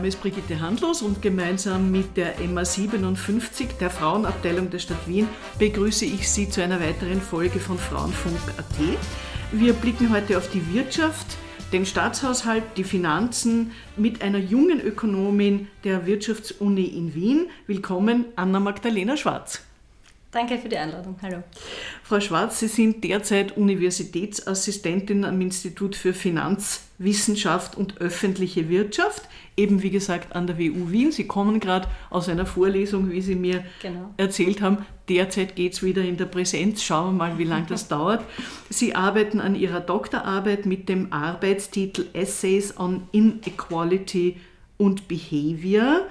Name ist Brigitte Handlos und gemeinsam mit der MA57, der Frauenabteilung der Stadt Wien, begrüße ich Sie zu einer weiteren Folge von Frauenfunk.at. Wir blicken heute auf die Wirtschaft, den Staatshaushalt, die Finanzen mit einer jungen Ökonomin der Wirtschaftsuni in Wien. Willkommen, Anna Magdalena Schwarz. Danke für die Einladung. Hallo. Frau Schwarz, Sie sind derzeit Universitätsassistentin am Institut für Finanzwissenschaft und öffentliche Wirtschaft, eben wie gesagt an der WU Wien. Sie kommen gerade aus einer Vorlesung, wie Sie mir genau. erzählt haben. Derzeit geht es wieder in der Präsenz. Schauen wir mal, wie lange das dauert. Sie arbeiten an Ihrer Doktorarbeit mit dem Arbeitstitel Essays on Inequality und Behavior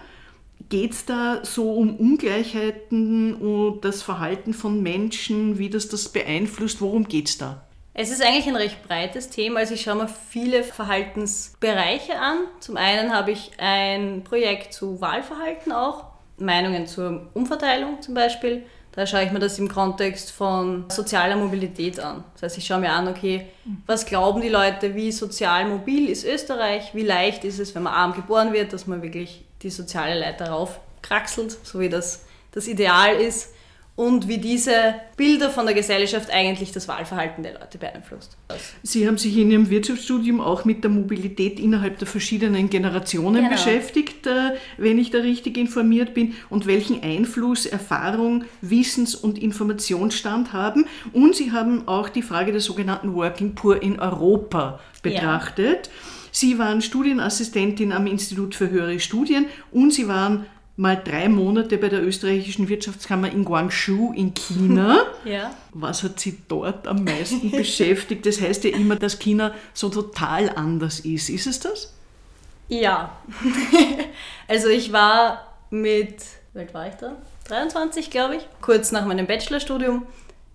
geht es da so um Ungleichheiten und das Verhalten von Menschen, wie das das beeinflusst? Worum geht es da? Es ist eigentlich ein recht breites Thema. Also ich schaue mir viele Verhaltensbereiche an. Zum einen habe ich ein Projekt zu Wahlverhalten auch, Meinungen zur Umverteilung zum Beispiel. Da schaue ich mir das im Kontext von sozialer Mobilität an. Das heißt, ich schaue mir an, okay, was glauben die Leute, wie sozial mobil ist Österreich, wie leicht ist es, wenn man arm geboren wird, dass man wirklich die soziale Leiter raufkraxelt, so wie das das Ideal ist und wie diese Bilder von der Gesellschaft eigentlich das Wahlverhalten der Leute beeinflusst. Sie haben sich in Ihrem Wirtschaftsstudium auch mit der Mobilität innerhalb der verschiedenen Generationen genau. beschäftigt, äh, wenn ich da richtig informiert bin, und welchen Einfluss Erfahrung, Wissens- und Informationsstand haben. Und Sie haben auch die Frage der sogenannten Working Poor in Europa betrachtet. Ja. Sie waren Studienassistentin am Institut für höhere Studien und Sie waren mal drei Monate bei der österreichischen Wirtschaftskammer in Guangzhou in China. Ja. Was hat Sie dort am meisten beschäftigt? Das heißt ja immer, dass China so total anders ist. Ist es das? Ja. also ich war mit, wie alt war ich da? 23, glaube ich. Kurz nach meinem Bachelorstudium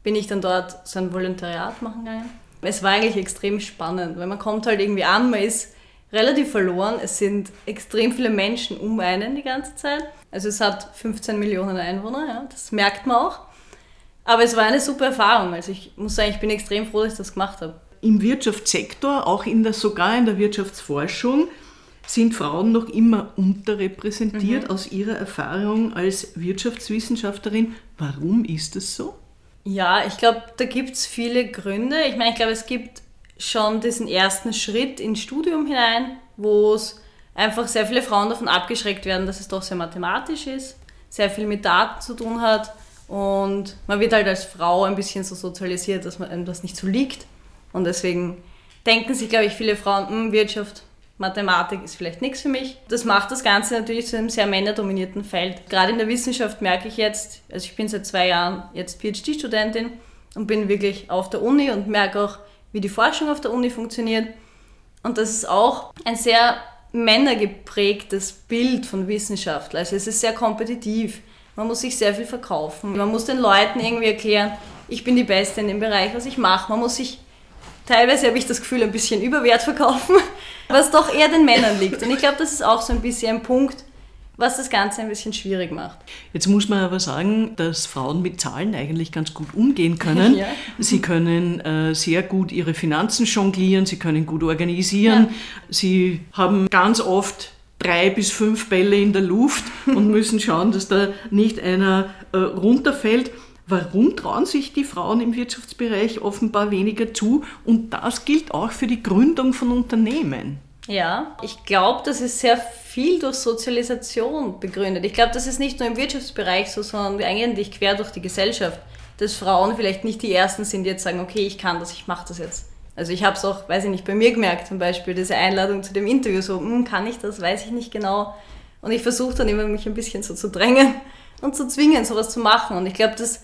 bin ich dann dort so ein Volontariat machen gegangen es war eigentlich extrem spannend, weil man kommt halt irgendwie an, man ist relativ verloren. Es sind extrem viele Menschen um einen die ganze Zeit. Also es hat 15 Millionen Einwohner, ja, das merkt man auch. Aber es war eine super Erfahrung. Also ich muss sagen, ich bin extrem froh, dass ich das gemacht habe. Im Wirtschaftssektor, auch in der, sogar in der Wirtschaftsforschung, sind Frauen noch immer unterrepräsentiert mhm. aus Ihrer Erfahrung als Wirtschaftswissenschaftlerin. Warum ist es so? Ja, ich glaube, da gibt es viele Gründe. Ich meine, ich glaube, es gibt schon diesen ersten Schritt ins Studium hinein, wo es einfach sehr viele Frauen davon abgeschreckt werden, dass es doch sehr mathematisch ist, sehr viel mit Daten zu tun hat und man wird halt als Frau ein bisschen so sozialisiert, dass man einem das nicht so liegt und deswegen denken sich, glaube ich, viele Frauen, hm, Wirtschaft, Mathematik ist vielleicht nichts für mich. Das macht das Ganze natürlich zu einem sehr männerdominierten Feld. Gerade in der Wissenschaft merke ich jetzt, also ich bin seit zwei Jahren jetzt PhD-Studentin und bin wirklich auf der Uni und merke auch, wie die Forschung auf der Uni funktioniert. Und das ist auch ein sehr männergeprägtes Bild von Wissenschaft. Also es ist sehr kompetitiv. Man muss sich sehr viel verkaufen. Man muss den Leuten irgendwie erklären, ich bin die Beste in dem Bereich, was ich mache. Man muss sich teilweise habe ich das Gefühl, ein bisschen Überwert verkaufen, was doch eher den Männern liegt. Und ich glaube, das ist auch so ein bisschen ein Punkt, was das Ganze ein bisschen schwierig macht. Jetzt muss man aber sagen, dass Frauen mit Zahlen eigentlich ganz gut umgehen können. ja. Sie können äh, sehr gut ihre Finanzen jonglieren, sie können gut organisieren, ja. sie haben ganz oft drei bis fünf Bälle in der Luft und müssen schauen, dass da nicht einer äh, runterfällt. Warum trauen sich die Frauen im Wirtschaftsbereich offenbar weniger zu? Und das gilt auch für die Gründung von Unternehmen. Ja, ich glaube, das ist sehr viel durch Sozialisation begründet. Ich glaube, das ist nicht nur im Wirtschaftsbereich so, sondern eigentlich quer durch die Gesellschaft, dass Frauen vielleicht nicht die Ersten sind, die jetzt sagen, okay, ich kann das, ich mache das jetzt. Also ich habe es auch, weiß ich nicht, bei mir gemerkt, zum Beispiel diese Einladung zu dem Interview, so, hm, kann ich das, weiß ich nicht genau. Und ich versuche dann immer, mich ein bisschen so zu drängen und zu zwingen, sowas zu machen. Und ich glaube, das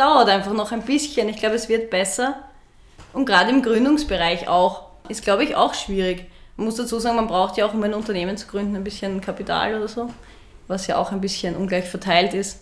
dauert einfach noch ein bisschen. Ich glaube, es wird besser. Und gerade im Gründungsbereich auch, ist, glaube ich, auch schwierig. Man muss dazu sagen, man braucht ja auch, um ein Unternehmen zu gründen, ein bisschen Kapital oder so, was ja auch ein bisschen ungleich verteilt ist.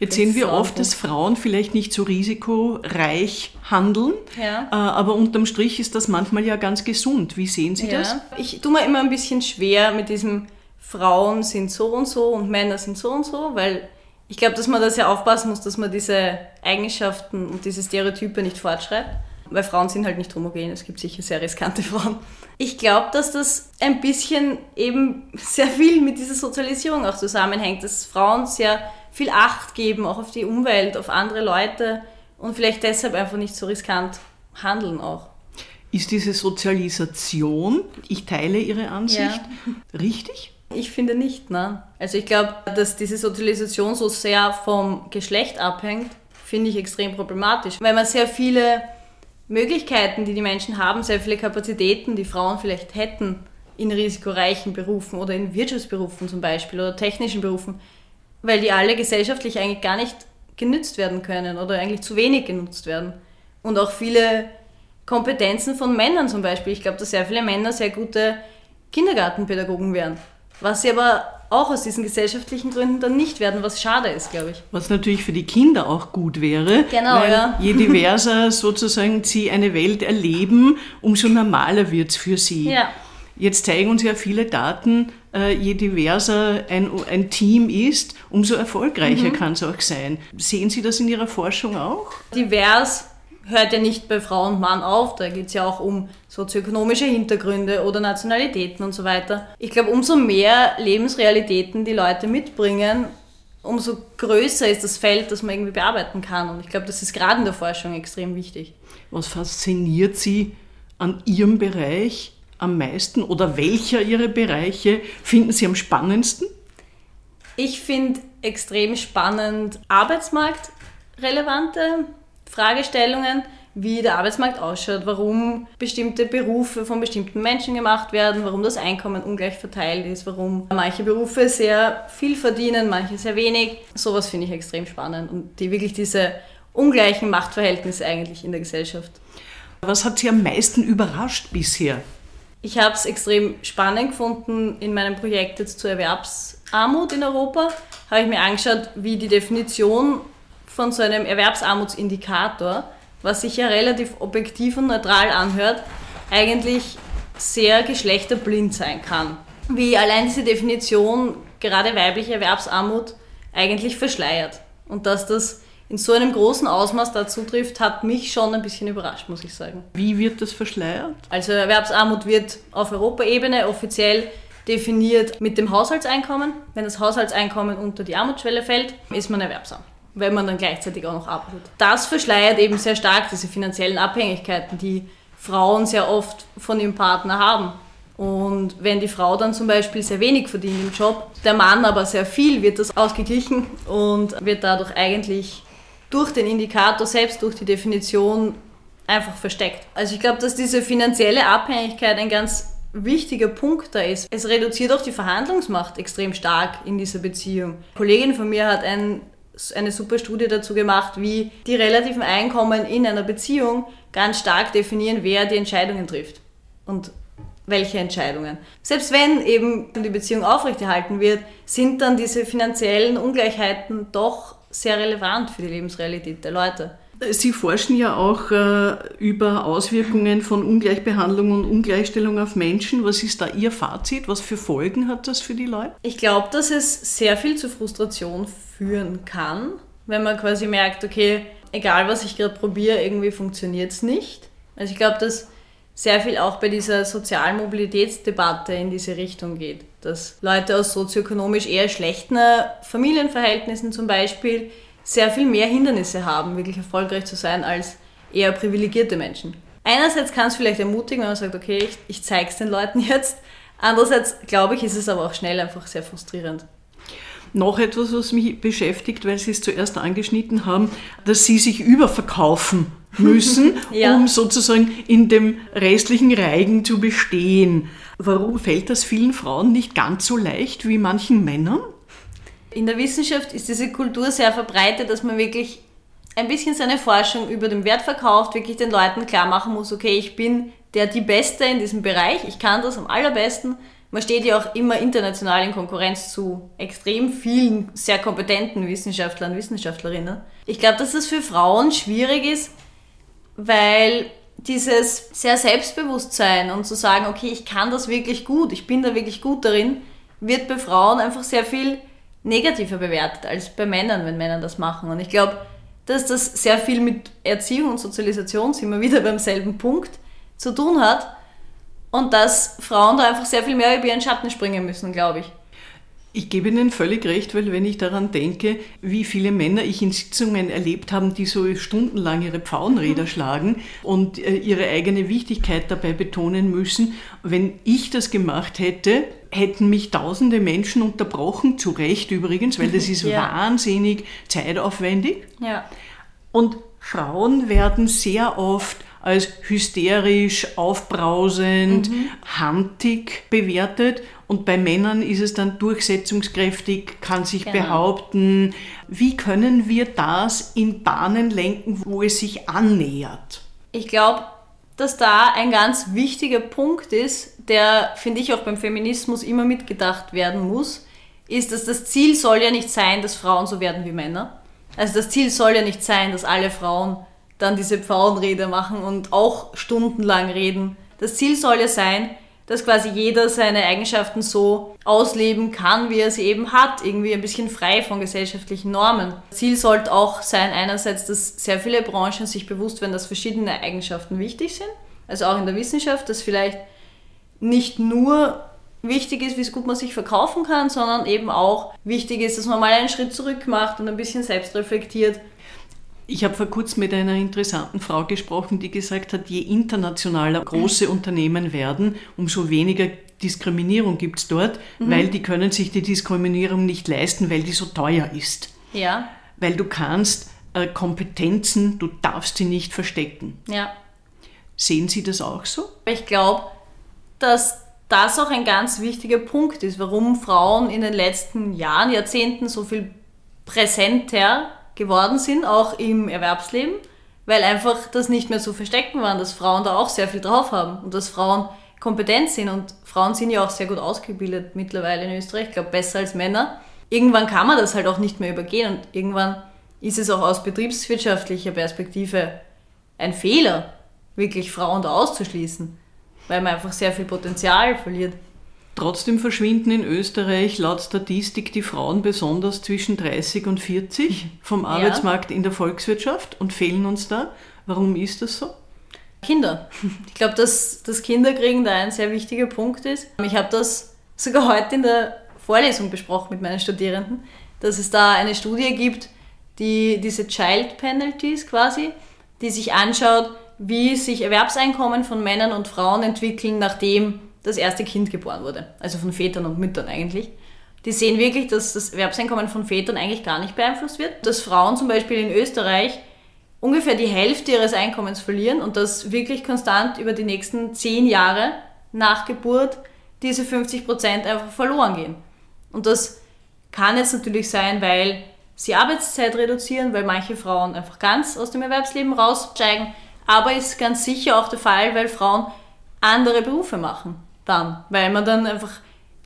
Jetzt sehen wir oft, dass Frauen vielleicht nicht so risikoreich handeln, ja. Äh, aber unterm Strich ist das manchmal ja ganz gesund. Wie sehen Sie ja. das? Ich tue mir immer ein bisschen schwer mit diesem Frauen sind so und so und Männer sind so und so, weil ich glaube, dass man da sehr aufpassen muss, dass man diese Eigenschaften und diese Stereotype nicht fortschreibt. weil Frauen sind halt nicht homogen, es gibt sicher sehr riskante Frauen. Ich glaube, dass das ein bisschen eben sehr viel mit dieser Sozialisierung auch zusammenhängt, dass Frauen sehr viel Acht geben, auch auf die Umwelt, auf andere Leute und vielleicht deshalb einfach nicht so riskant handeln auch. Ist diese Sozialisation, ich teile Ihre Ansicht, ja. richtig? Ich finde nicht, ne? Also ich glaube, dass diese Sozialisation so sehr vom Geschlecht abhängt, finde ich extrem problematisch, weil man sehr viele Möglichkeiten, die die Menschen haben, sehr viele Kapazitäten, die Frauen vielleicht hätten in risikoreichen Berufen oder in Wirtschaftsberufen zum Beispiel oder technischen Berufen, weil die alle gesellschaftlich eigentlich gar nicht genützt werden können oder eigentlich zu wenig genutzt werden. Und auch viele Kompetenzen von Männern zum Beispiel. Ich glaube, dass sehr viele Männer sehr gute Kindergartenpädagogen wären. Was sie aber auch aus diesen gesellschaftlichen Gründen dann nicht werden, was schade ist, glaube ich. Was natürlich für die Kinder auch gut wäre. Genau, weil ja. Je diverser sozusagen sie eine Welt erleben, umso normaler wird es für sie. Ja. Jetzt zeigen uns ja viele Daten, äh, je diverser ein, ein Team ist, umso erfolgreicher mhm. kann es auch sein. Sehen Sie das in Ihrer Forschung auch? Divers hört ja nicht bei Frau und Mann auf, da geht es ja auch um sozioökonomische Hintergründe oder Nationalitäten und so weiter. Ich glaube, umso mehr Lebensrealitäten die Leute mitbringen, umso größer ist das Feld, das man irgendwie bearbeiten kann. Und ich glaube, das ist gerade in der Forschung extrem wichtig. Was fasziniert Sie an Ihrem Bereich am meisten oder welcher Ihrer Bereiche finden Sie am spannendsten? Ich finde extrem spannend arbeitsmarktrelevante Fragestellungen, wie der Arbeitsmarkt ausschaut, warum bestimmte Berufe von bestimmten Menschen gemacht werden, warum das Einkommen ungleich verteilt ist, warum manche Berufe sehr viel verdienen, manche sehr wenig. Sowas finde ich extrem spannend und die wirklich diese ungleichen Machtverhältnisse eigentlich in der Gesellschaft. Was hat Sie am meisten überrascht bisher? Ich habe es extrem spannend gefunden in meinem Projekt jetzt zur Erwerbsarmut in Europa. Habe ich mir angeschaut, wie die Definition von so einem Erwerbsarmutsindikator, was sich ja relativ objektiv und neutral anhört, eigentlich sehr geschlechterblind sein kann. Wie allein diese Definition gerade weibliche Erwerbsarmut eigentlich verschleiert. Und dass das in so einem großen Ausmaß dazu trifft, hat mich schon ein bisschen überrascht, muss ich sagen. Wie wird das verschleiert? Also Erwerbsarmut wird auf Europaebene offiziell definiert mit dem Haushaltseinkommen. Wenn das Haushaltseinkommen unter die Armutsschwelle fällt, ist man erwerbsarm wenn man dann gleichzeitig auch noch arbeitet. Das verschleiert eben sehr stark diese finanziellen Abhängigkeiten, die Frauen sehr oft von ihrem Partner haben. Und wenn die Frau dann zum Beispiel sehr wenig verdient im Job, der Mann aber sehr viel, wird das ausgeglichen und wird dadurch eigentlich durch den Indikator selbst, durch die Definition einfach versteckt. Also ich glaube, dass diese finanzielle Abhängigkeit ein ganz wichtiger Punkt da ist. Es reduziert auch die Verhandlungsmacht extrem stark in dieser Beziehung. Eine Kollegin von mir hat ein eine super Studie dazu gemacht, wie die relativen Einkommen in einer Beziehung ganz stark definieren, wer die Entscheidungen trifft und welche Entscheidungen. Selbst wenn eben die Beziehung aufrechterhalten wird, sind dann diese finanziellen Ungleichheiten doch sehr relevant für die Lebensrealität der Leute. Sie forschen ja auch äh, über Auswirkungen von Ungleichbehandlung und Ungleichstellung auf Menschen. Was ist da Ihr Fazit? Was für Folgen hat das für die Leute? Ich glaube, dass es sehr viel zu Frustration führen kann, wenn man quasi merkt, okay, egal was ich gerade probiere, irgendwie funktioniert es nicht. Also ich glaube, dass sehr viel auch bei dieser sozialen Mobilitätsdebatte in diese Richtung geht. Dass Leute aus sozioökonomisch eher schlechten Familienverhältnissen zum Beispiel sehr viel mehr Hindernisse haben, wirklich erfolgreich zu sein, als eher privilegierte Menschen. Einerseits kann es vielleicht ermutigen, wenn man sagt, okay, ich, ich zeige es den Leuten jetzt. Andererseits, glaube ich, ist es aber auch schnell einfach sehr frustrierend. Noch etwas, was mich beschäftigt, weil Sie es zuerst angeschnitten haben, dass Sie sich überverkaufen müssen, ja. um sozusagen in dem restlichen Reigen zu bestehen. Warum fällt das vielen Frauen nicht ganz so leicht wie manchen Männern? In der Wissenschaft ist diese Kultur sehr verbreitet, dass man wirklich ein bisschen seine Forschung über den Wert verkauft, wirklich den Leuten klar machen muss, okay, ich bin der die Beste in diesem Bereich, ich kann das am allerbesten. Man steht ja auch immer international in Konkurrenz zu extrem vielen sehr kompetenten Wissenschaftlern, Wissenschaftlerinnen. Ich glaube, dass das für Frauen schwierig ist, weil dieses sehr Selbstbewusstsein und zu sagen, okay, ich kann das wirklich gut, ich bin da wirklich gut darin, wird bei Frauen einfach sehr viel negativer bewertet als bei Männern, wenn Männer das machen. Und ich glaube, dass das sehr viel mit Erziehung und Sozialisation, sind wir wieder beim selben Punkt, zu tun hat und dass Frauen da einfach sehr viel mehr über ihren Schatten springen müssen, glaube ich. Ich gebe Ihnen völlig recht, weil wenn ich daran denke, wie viele Männer ich in Sitzungen erlebt habe, die so stundenlang ihre Pfauenräder mhm. schlagen und äh, ihre eigene Wichtigkeit dabei betonen müssen, wenn ich das gemacht hätte, hätten mich tausende Menschen unterbrochen, zu Recht übrigens, weil das ist ja. wahnsinnig zeitaufwendig. Ja. Und Frauen werden sehr oft als hysterisch, aufbrausend, mhm. handig bewertet. Und bei Männern ist es dann durchsetzungskräftig, kann sich genau. behaupten. Wie können wir das in Bahnen lenken, wo es sich annähert? Ich glaube, dass da ein ganz wichtiger Punkt ist, der, finde ich, auch beim Feminismus immer mitgedacht werden muss, ist, dass das Ziel soll ja nicht sein, dass Frauen so werden wie Männer. Also das Ziel soll ja nicht sein, dass alle Frauen dann diese Pfauenrede machen und auch stundenlang reden. Das Ziel soll ja sein, dass quasi jeder seine Eigenschaften so ausleben kann, wie er sie eben hat, irgendwie ein bisschen frei von gesellschaftlichen Normen. Ziel sollte auch sein, einerseits, dass sehr viele Branchen sich bewusst werden, dass verschiedene Eigenschaften wichtig sind, also auch in der Wissenschaft, dass vielleicht nicht nur wichtig ist, wie gut man sich verkaufen kann, sondern eben auch wichtig ist, dass man mal einen Schritt zurück macht und ein bisschen selbst reflektiert ich habe vor kurzem mit einer interessanten Frau gesprochen, die gesagt hat, je internationaler große Unternehmen werden, umso weniger Diskriminierung gibt es dort, mhm. weil die können sich die Diskriminierung nicht leisten, weil die so teuer ist. Ja. Weil du kannst äh, Kompetenzen, du darfst sie nicht verstecken. Ja. Sehen Sie das auch so? Ich glaube, dass das auch ein ganz wichtiger Punkt ist, warum Frauen in den letzten Jahren, Jahrzehnten so viel präsenter geworden sind, auch im Erwerbsleben, weil einfach das nicht mehr zu verstecken war, dass Frauen da auch sehr viel drauf haben und dass Frauen kompetent sind und Frauen sind ja auch sehr gut ausgebildet mittlerweile in Österreich, ich glaube besser als Männer. Irgendwann kann man das halt auch nicht mehr übergehen und irgendwann ist es auch aus betriebswirtschaftlicher Perspektive ein Fehler, wirklich Frauen da auszuschließen, weil man einfach sehr viel Potenzial verliert. Trotzdem verschwinden in Österreich laut Statistik die Frauen besonders zwischen 30 und 40 vom Arbeitsmarkt in der Volkswirtschaft und fehlen uns da. Warum ist das so? Kinder. Ich glaube, dass das Kinderkriegen da ein sehr wichtiger Punkt ist. Ich habe das sogar heute in der Vorlesung besprochen mit meinen Studierenden, dass es da eine Studie gibt, die diese Child Penalties quasi, die sich anschaut, wie sich Erwerbseinkommen von Männern und Frauen entwickeln, nachdem das erste Kind geboren wurde. Also von Vätern und Müttern eigentlich. Die sehen wirklich, dass das Erwerbseinkommen von Vätern eigentlich gar nicht beeinflusst wird. Dass Frauen zum Beispiel in Österreich ungefähr die Hälfte ihres Einkommens verlieren und dass wirklich konstant über die nächsten zehn Jahre nach Geburt diese 50 Prozent einfach verloren gehen. Und das kann jetzt natürlich sein, weil sie Arbeitszeit reduzieren, weil manche Frauen einfach ganz aus dem Erwerbsleben raussteigen. Aber ist ganz sicher auch der Fall, weil Frauen andere Berufe machen dann, weil man dann einfach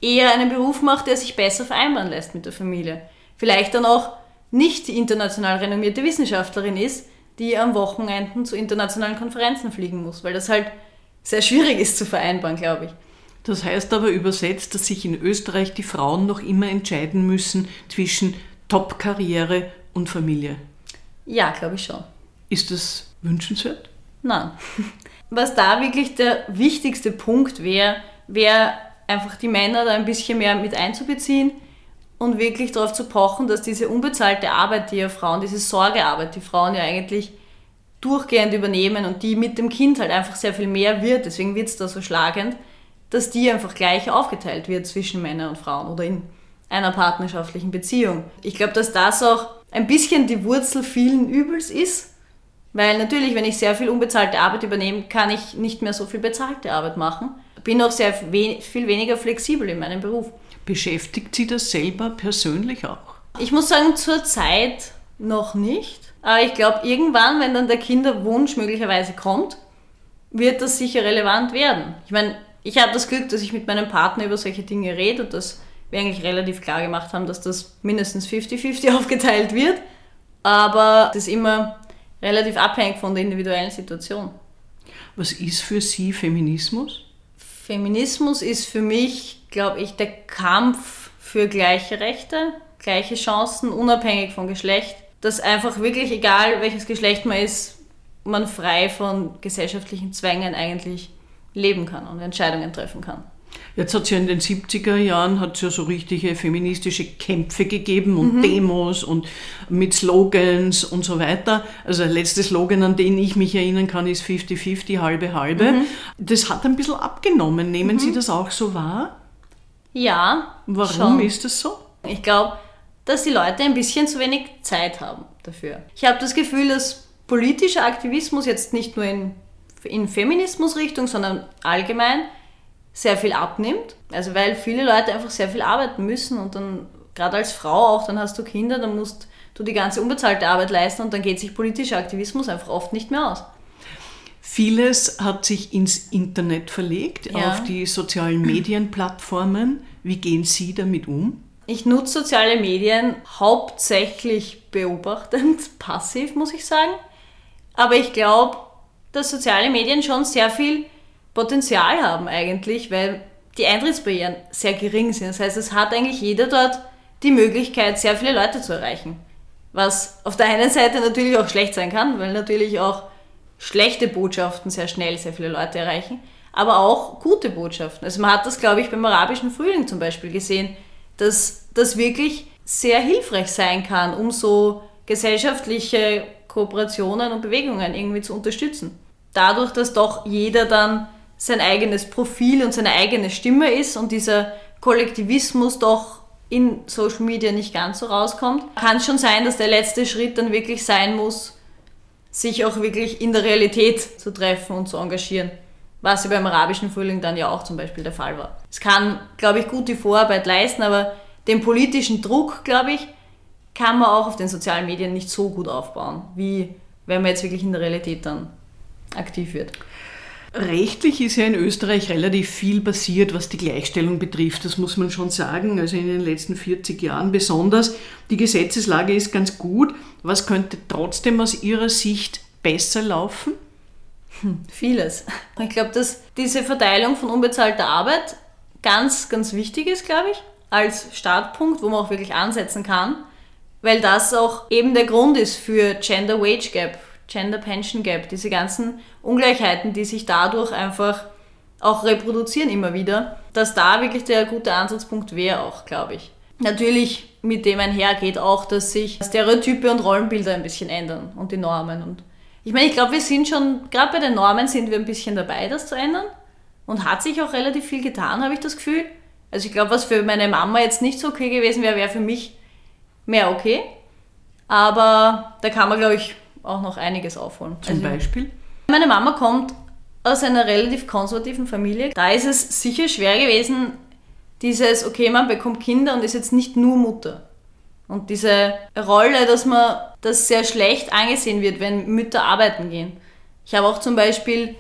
eher einen Beruf macht, der sich besser vereinbaren lässt mit der Familie. Vielleicht dann auch nicht die international renommierte Wissenschaftlerin ist, die am Wochenenden zu internationalen Konferenzen fliegen muss, weil das halt sehr schwierig ist zu vereinbaren, glaube ich. Das heißt aber übersetzt, dass sich in Österreich die Frauen noch immer entscheiden müssen zwischen Top-Karriere und Familie. Ja, glaube ich schon. Ist das wünschenswert? Nein. Was da wirklich der wichtigste Punkt wäre, wäre einfach die Männer da ein bisschen mehr mit einzubeziehen und wirklich darauf zu pochen, dass diese unbezahlte Arbeit, die ja Frauen, diese Sorgearbeit, die Frauen ja eigentlich durchgehend übernehmen und die mit dem Kind halt einfach sehr viel mehr wird, deswegen wird es da so schlagend, dass die einfach gleich aufgeteilt wird zwischen Männern und Frauen oder in einer partnerschaftlichen Beziehung. Ich glaube, dass das auch ein bisschen die Wurzel vielen Übels ist, weil natürlich, wenn ich sehr viel unbezahlte Arbeit übernehme, kann ich nicht mehr so viel bezahlte Arbeit machen. Bin auch sehr viel weniger flexibel in meinem Beruf. Beschäftigt Sie das selber persönlich auch? Ich muss sagen, zurzeit noch nicht. Aber ich glaube, irgendwann, wenn dann der Kinderwunsch möglicherweise kommt, wird das sicher relevant werden. Ich meine, ich habe das Glück, dass ich mit meinem Partner über solche Dinge rede und dass wir eigentlich relativ klar gemacht haben, dass das mindestens 50-50 aufgeteilt wird. Aber das ist immer relativ abhängig von der individuellen Situation. Was ist für Sie Feminismus? Feminismus ist für mich, glaube ich, der Kampf für gleiche Rechte, gleiche Chancen, unabhängig von Geschlecht. dass einfach wirklich, egal welches Geschlecht man ist, man frei von gesellschaftlichen Zwängen eigentlich leben kann und Entscheidungen treffen kann. Jetzt hat es ja in den 70er Jahren hat's ja so richtige feministische Kämpfe gegeben und mhm. Demos und mit Slogans und so weiter. Also der letzte Slogan, an den ich mich erinnern kann, ist 50-50, halbe, halbe. Mhm. Das hat ein bisschen abgenommen. Nehmen mhm. Sie das auch so wahr? Ja. Warum schon. ist das so? Ich glaube, dass die Leute ein bisschen zu wenig Zeit haben dafür. Ich habe das Gefühl, dass politischer Aktivismus jetzt nicht nur in, in Feminismusrichtung, sondern allgemein sehr viel abnimmt. Also weil viele Leute einfach sehr viel arbeiten müssen und dann, gerade als Frau auch, dann hast du Kinder, dann musst du die ganze unbezahlte Arbeit leisten und dann geht sich politischer Aktivismus einfach oft nicht mehr aus. Vieles hat sich ins Internet verlegt, ja. auf die sozialen Medienplattformen. Wie gehen Sie damit um? Ich nutze soziale Medien hauptsächlich beobachtend, passiv muss ich sagen. Aber ich glaube, dass soziale Medien schon sehr viel Potenzial haben eigentlich, weil die Eintrittsbarrieren sehr gering sind. Das heißt, es hat eigentlich jeder dort die Möglichkeit, sehr viele Leute zu erreichen. Was auf der einen Seite natürlich auch schlecht sein kann, weil natürlich auch schlechte Botschaften sehr schnell sehr viele Leute erreichen, aber auch gute Botschaften. Also man hat das, glaube ich, beim arabischen Frühling zum Beispiel gesehen, dass das wirklich sehr hilfreich sein kann, um so gesellschaftliche Kooperationen und Bewegungen irgendwie zu unterstützen. Dadurch, dass doch jeder dann sein eigenes Profil und seine eigene Stimme ist und dieser Kollektivismus doch in Social Media nicht ganz so rauskommt, kann es schon sein, dass der letzte Schritt dann wirklich sein muss, sich auch wirklich in der Realität zu treffen und zu engagieren. Was ja beim arabischen Frühling dann ja auch zum Beispiel der Fall war. Es kann, glaube ich, gut die Vorarbeit leisten, aber den politischen Druck, glaube ich, kann man auch auf den sozialen Medien nicht so gut aufbauen, wie wenn man jetzt wirklich in der Realität dann aktiv wird. Rechtlich ist ja in Österreich relativ viel passiert, was die Gleichstellung betrifft. Das muss man schon sagen. Also in den letzten 40 Jahren besonders. Die Gesetzeslage ist ganz gut. Was könnte trotzdem aus Ihrer Sicht besser laufen? Hm, vieles. Ich glaube, dass diese Verteilung von unbezahlter Arbeit ganz, ganz wichtig ist, glaube ich, als Startpunkt, wo man auch wirklich ansetzen kann, weil das auch eben der Grund ist für Gender Wage Gap, Gender Pension Gap, diese ganzen Ungleichheiten, die sich dadurch einfach auch reproduzieren immer wieder, dass da wirklich der gute Ansatzpunkt wäre auch, glaube ich. Natürlich mit dem einhergeht auch, dass sich Stereotype und Rollenbilder ein bisschen ändern und die Normen. Und ich meine, ich glaube, wir sind schon, gerade bei den Normen sind wir ein bisschen dabei, das zu ändern. Und hat sich auch relativ viel getan, habe ich das Gefühl. Also ich glaube, was für meine Mama jetzt nicht so okay gewesen wäre, wäre für mich mehr okay. Aber da kann man, glaube ich, auch noch einiges aufholen. Zum also, Beispiel? Meine Mama kommt aus einer relativ konservativen Familie. Da ist es sicher schwer gewesen, dieses, okay, man bekommt Kinder und ist jetzt nicht nur Mutter. Und diese Rolle, dass man das sehr schlecht angesehen wird, wenn Mütter arbeiten gehen. Ich habe auch zum Beispiel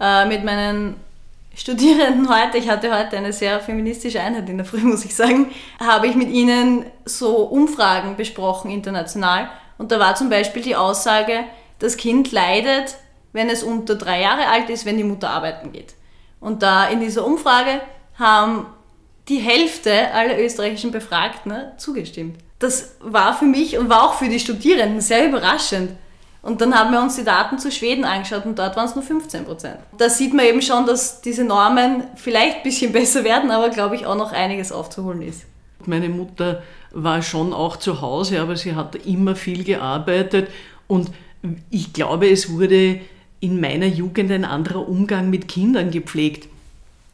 äh, mit meinen Studierenden heute, ich hatte heute eine sehr feministische Einheit in der Früh, muss ich sagen, habe ich mit ihnen so Umfragen besprochen international. Und da war zum Beispiel die Aussage, das Kind leidet, wenn es unter drei Jahre alt ist, wenn die Mutter arbeiten geht. Und da in dieser Umfrage haben die Hälfte aller österreichischen Befragten ne, zugestimmt. Das war für mich und war auch für die Studierenden sehr überraschend. Und dann haben wir uns die Daten zu Schweden angeschaut und dort waren es nur 15 Prozent. Da sieht man eben schon, dass diese Normen vielleicht ein bisschen besser werden, aber glaube ich auch noch einiges aufzuholen ist. Meine Mutter war schon auch zu Hause, aber sie hat immer viel gearbeitet und ich glaube, es wurde in meiner Jugend ein anderer Umgang mit Kindern gepflegt.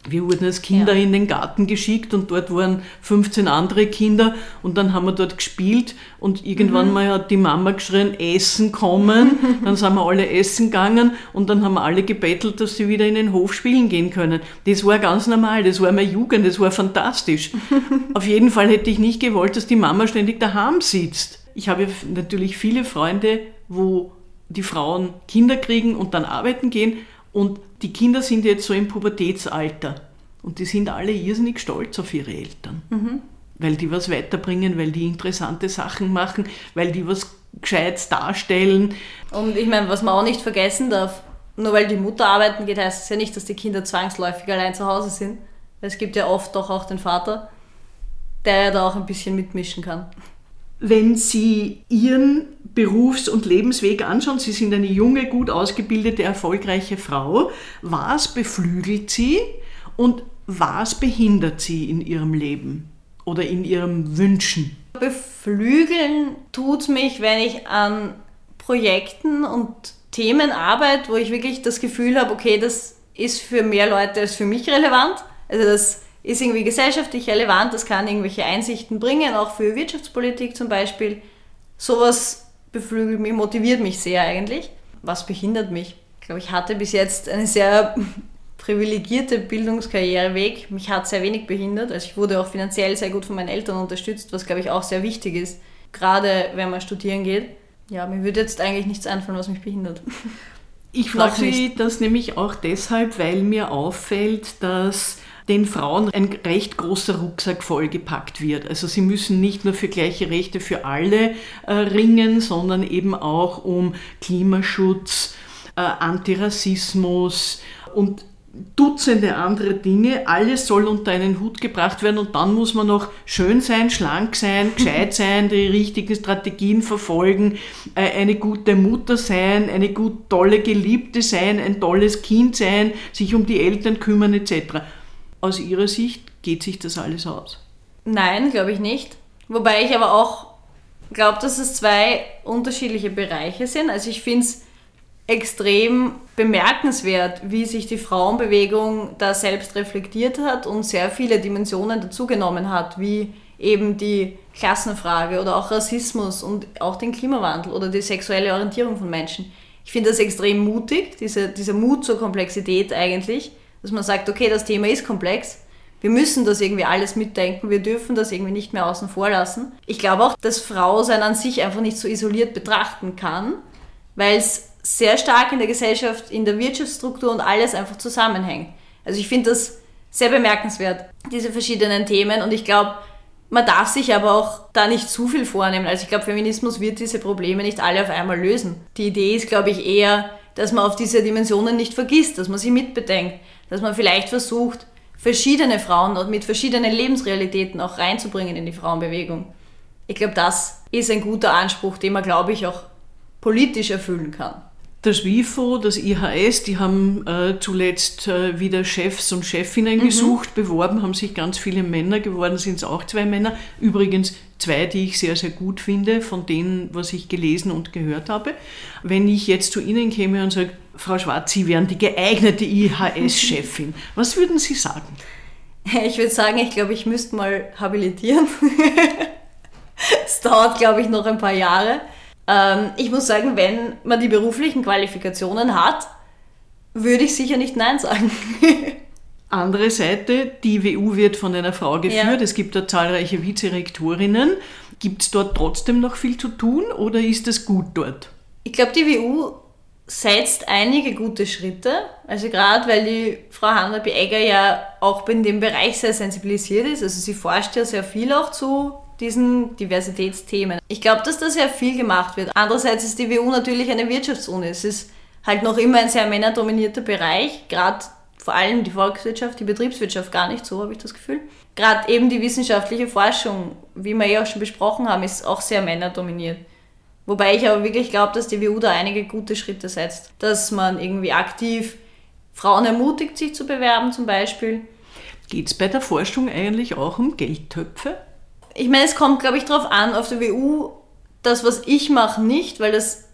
Wir wurden als Kinder ja. in den Garten geschickt und dort waren 15 andere Kinder und dann haben wir dort gespielt und irgendwann mhm. mal hat die Mama geschrien, Essen kommen. dann sind wir alle essen gegangen und dann haben wir alle gebettelt, dass sie wieder in den Hof spielen gehen können. Das war ganz normal, das war meine Jugend, das war fantastisch. Auf jeden Fall hätte ich nicht gewollt, dass die Mama ständig daheim sitzt. Ich habe natürlich viele Freunde, wo die Frauen Kinder kriegen und dann arbeiten gehen und die Kinder sind jetzt so im Pubertätsalter und die sind alle irrsinnig stolz auf ihre Eltern. Mhm. Weil die was weiterbringen, weil die interessante Sachen machen, weil die was Gescheites darstellen. Und ich meine, was man auch nicht vergessen darf, nur weil die Mutter arbeiten geht, heißt es ja nicht, dass die Kinder zwangsläufig allein zu Hause sind. Es gibt ja oft doch auch den Vater, der ja da auch ein bisschen mitmischen kann. Wenn Sie Ihren Berufs- und Lebensweg anschauen, Sie sind eine junge, gut ausgebildete, erfolgreiche Frau, was beflügelt Sie und was behindert Sie in Ihrem Leben oder in Ihrem Wünschen? Beflügeln tut mich, wenn ich an Projekten und Themen arbeite, wo ich wirklich das Gefühl habe, okay, das ist für mehr Leute als für mich relevant. Also das ist irgendwie gesellschaftlich relevant, das kann irgendwelche Einsichten bringen, auch für Wirtschaftspolitik zum Beispiel. Sowas beflügelt mich, motiviert mich sehr eigentlich. Was behindert mich? Ich glaube, ich hatte bis jetzt eine sehr privilegierte Bildungskarriereweg. Mich hat sehr wenig behindert. Also ich wurde auch finanziell sehr gut von meinen Eltern unterstützt, was glaube ich auch sehr wichtig ist, gerade wenn man studieren geht. Ja, mir würde jetzt eigentlich nichts einfallen, was mich behindert. Ich frage Sie das nämlich auch deshalb, weil mir auffällt, dass den Frauen ein recht großer Rucksack vollgepackt wird. Also sie müssen nicht nur für gleiche Rechte für alle äh, ringen, sondern eben auch um Klimaschutz, äh, Antirassismus und Dutzende andere Dinge. Alles soll unter einen Hut gebracht werden und dann muss man noch schön sein, schlank sein, gescheit sein, die richtigen Strategien verfolgen, äh, eine gute Mutter sein, eine gut tolle Geliebte sein, ein tolles Kind sein, sich um die Eltern kümmern etc. Aus Ihrer Sicht geht sich das alles aus? Nein, glaube ich nicht. Wobei ich aber auch glaube, dass es zwei unterschiedliche Bereiche sind. Also ich finde es extrem bemerkenswert, wie sich die Frauenbewegung da selbst reflektiert hat und sehr viele Dimensionen dazugenommen hat, wie eben die Klassenfrage oder auch Rassismus und auch den Klimawandel oder die sexuelle Orientierung von Menschen. Ich finde das extrem mutig, diese, dieser Mut zur Komplexität eigentlich, dass man sagt, okay, das Thema ist komplex, wir müssen das irgendwie alles mitdenken, wir dürfen das irgendwie nicht mehr außen vor lassen. Ich glaube auch, dass Frausein an sich einfach nicht so isoliert betrachten kann, weil es sehr stark in der Gesellschaft, in der Wirtschaftsstruktur und alles einfach zusammenhängt. Also ich finde das sehr bemerkenswert, diese verschiedenen Themen. Und ich glaube, man darf sich aber auch da nicht zu viel vornehmen. Also ich glaube, Feminismus wird diese Probleme nicht alle auf einmal lösen. Die Idee ist, glaube ich, eher, dass man auf diese Dimensionen nicht vergisst, dass man sie mitbedenkt, dass man vielleicht versucht, verschiedene Frauen mit verschiedenen Lebensrealitäten auch reinzubringen in die Frauenbewegung. Ich glaube, das ist ein guter Anspruch, den man, glaube ich, auch politisch erfüllen kann. Das WIFO, das IHS, die haben äh, zuletzt äh, wieder Chefs und Chefinnen mhm. gesucht, beworben, haben sich ganz viele Männer geworden, sind es auch zwei Männer. Übrigens zwei, die ich sehr, sehr gut finde, von denen, was ich gelesen und gehört habe. Wenn ich jetzt zu Ihnen käme und sage, Frau Schwarz, Sie wären die geeignete IHS-Chefin, was würden Sie sagen? Ich würde sagen, ich glaube, ich müsste mal habilitieren. Es dauert, glaube ich, noch ein paar Jahre. Ähm, ich muss sagen, wenn man die beruflichen Qualifikationen hat, würde ich sicher nicht Nein sagen. Andere Seite, die WU wird von einer Frau geführt, ja. es gibt da zahlreiche Vizerektorinnen. Gibt es dort trotzdem noch viel zu tun oder ist es gut dort? Ich glaube, die WU setzt einige gute Schritte. Also gerade weil die Frau Hannah Egger ja auch in dem Bereich sehr sensibilisiert ist. Also sie forscht ja sehr viel auch zu diesen Diversitätsthemen. Ich glaube, dass da sehr viel gemacht wird. Andererseits ist die WU natürlich eine Wirtschaftsuni. Es ist halt noch immer ein sehr männerdominierter Bereich, gerade vor allem die Volkswirtschaft, die Betriebswirtschaft gar nicht so, habe ich das Gefühl. Gerade eben die wissenschaftliche Forschung, wie wir ja auch schon besprochen haben, ist auch sehr männerdominiert. Wobei ich aber wirklich glaube, dass die WU da einige gute Schritte setzt. Dass man irgendwie aktiv Frauen ermutigt, sich zu bewerben zum Beispiel. Geht es bei der Forschung eigentlich auch um Geldtöpfe? Ich meine, es kommt, glaube ich, darauf an, auf der WU, das, was ich mache, nicht, weil das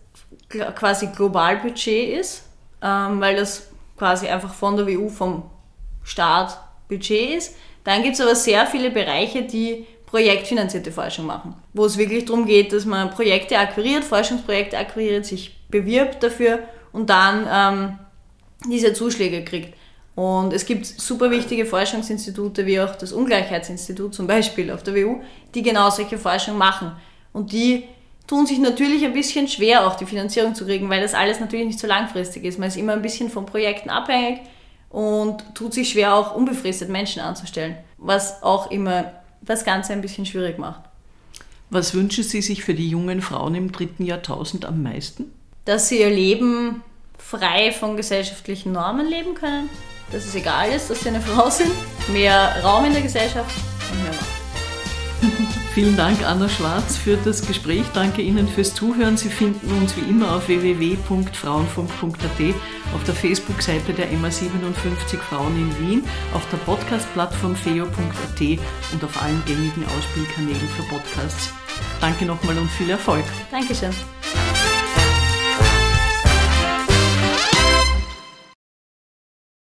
quasi Globalbudget ist, ähm, weil das quasi einfach von der WU, vom Staat Budget ist. Dann gibt es aber sehr viele Bereiche, die projektfinanzierte Forschung machen, wo es wirklich darum geht, dass man Projekte akquiriert, Forschungsprojekte akquiriert, sich bewirbt dafür und dann ähm, diese Zuschläge kriegt. Und es gibt super wichtige Forschungsinstitute wie auch das Ungleichheitsinstitut zum Beispiel auf der WU, die genau solche Forschung machen. Und die tun sich natürlich ein bisschen schwer, auch die Finanzierung zu kriegen, weil das alles natürlich nicht so langfristig ist. Man ist immer ein bisschen von Projekten abhängig und tut sich schwer, auch unbefristet Menschen anzustellen, was auch immer das Ganze ein bisschen schwierig macht. Was wünschen Sie sich für die jungen Frauen im dritten Jahrtausend am meisten? Dass sie ihr Leben frei von gesellschaftlichen Normen leben können, dass es egal ist, dass sie eine Frau sind, mehr Raum in der Gesellschaft und mehr Macht. Vielen Dank, Anna Schwarz, für das Gespräch. Danke Ihnen fürs Zuhören. Sie finden uns wie immer auf www.frauenfunk.at, auf der Facebook-Seite der MA57 Frauen in Wien, auf der Podcast-Plattform feo.at und auf allen gängigen Ausspielkanälen für Podcasts. Danke nochmal und viel Erfolg. Dankeschön.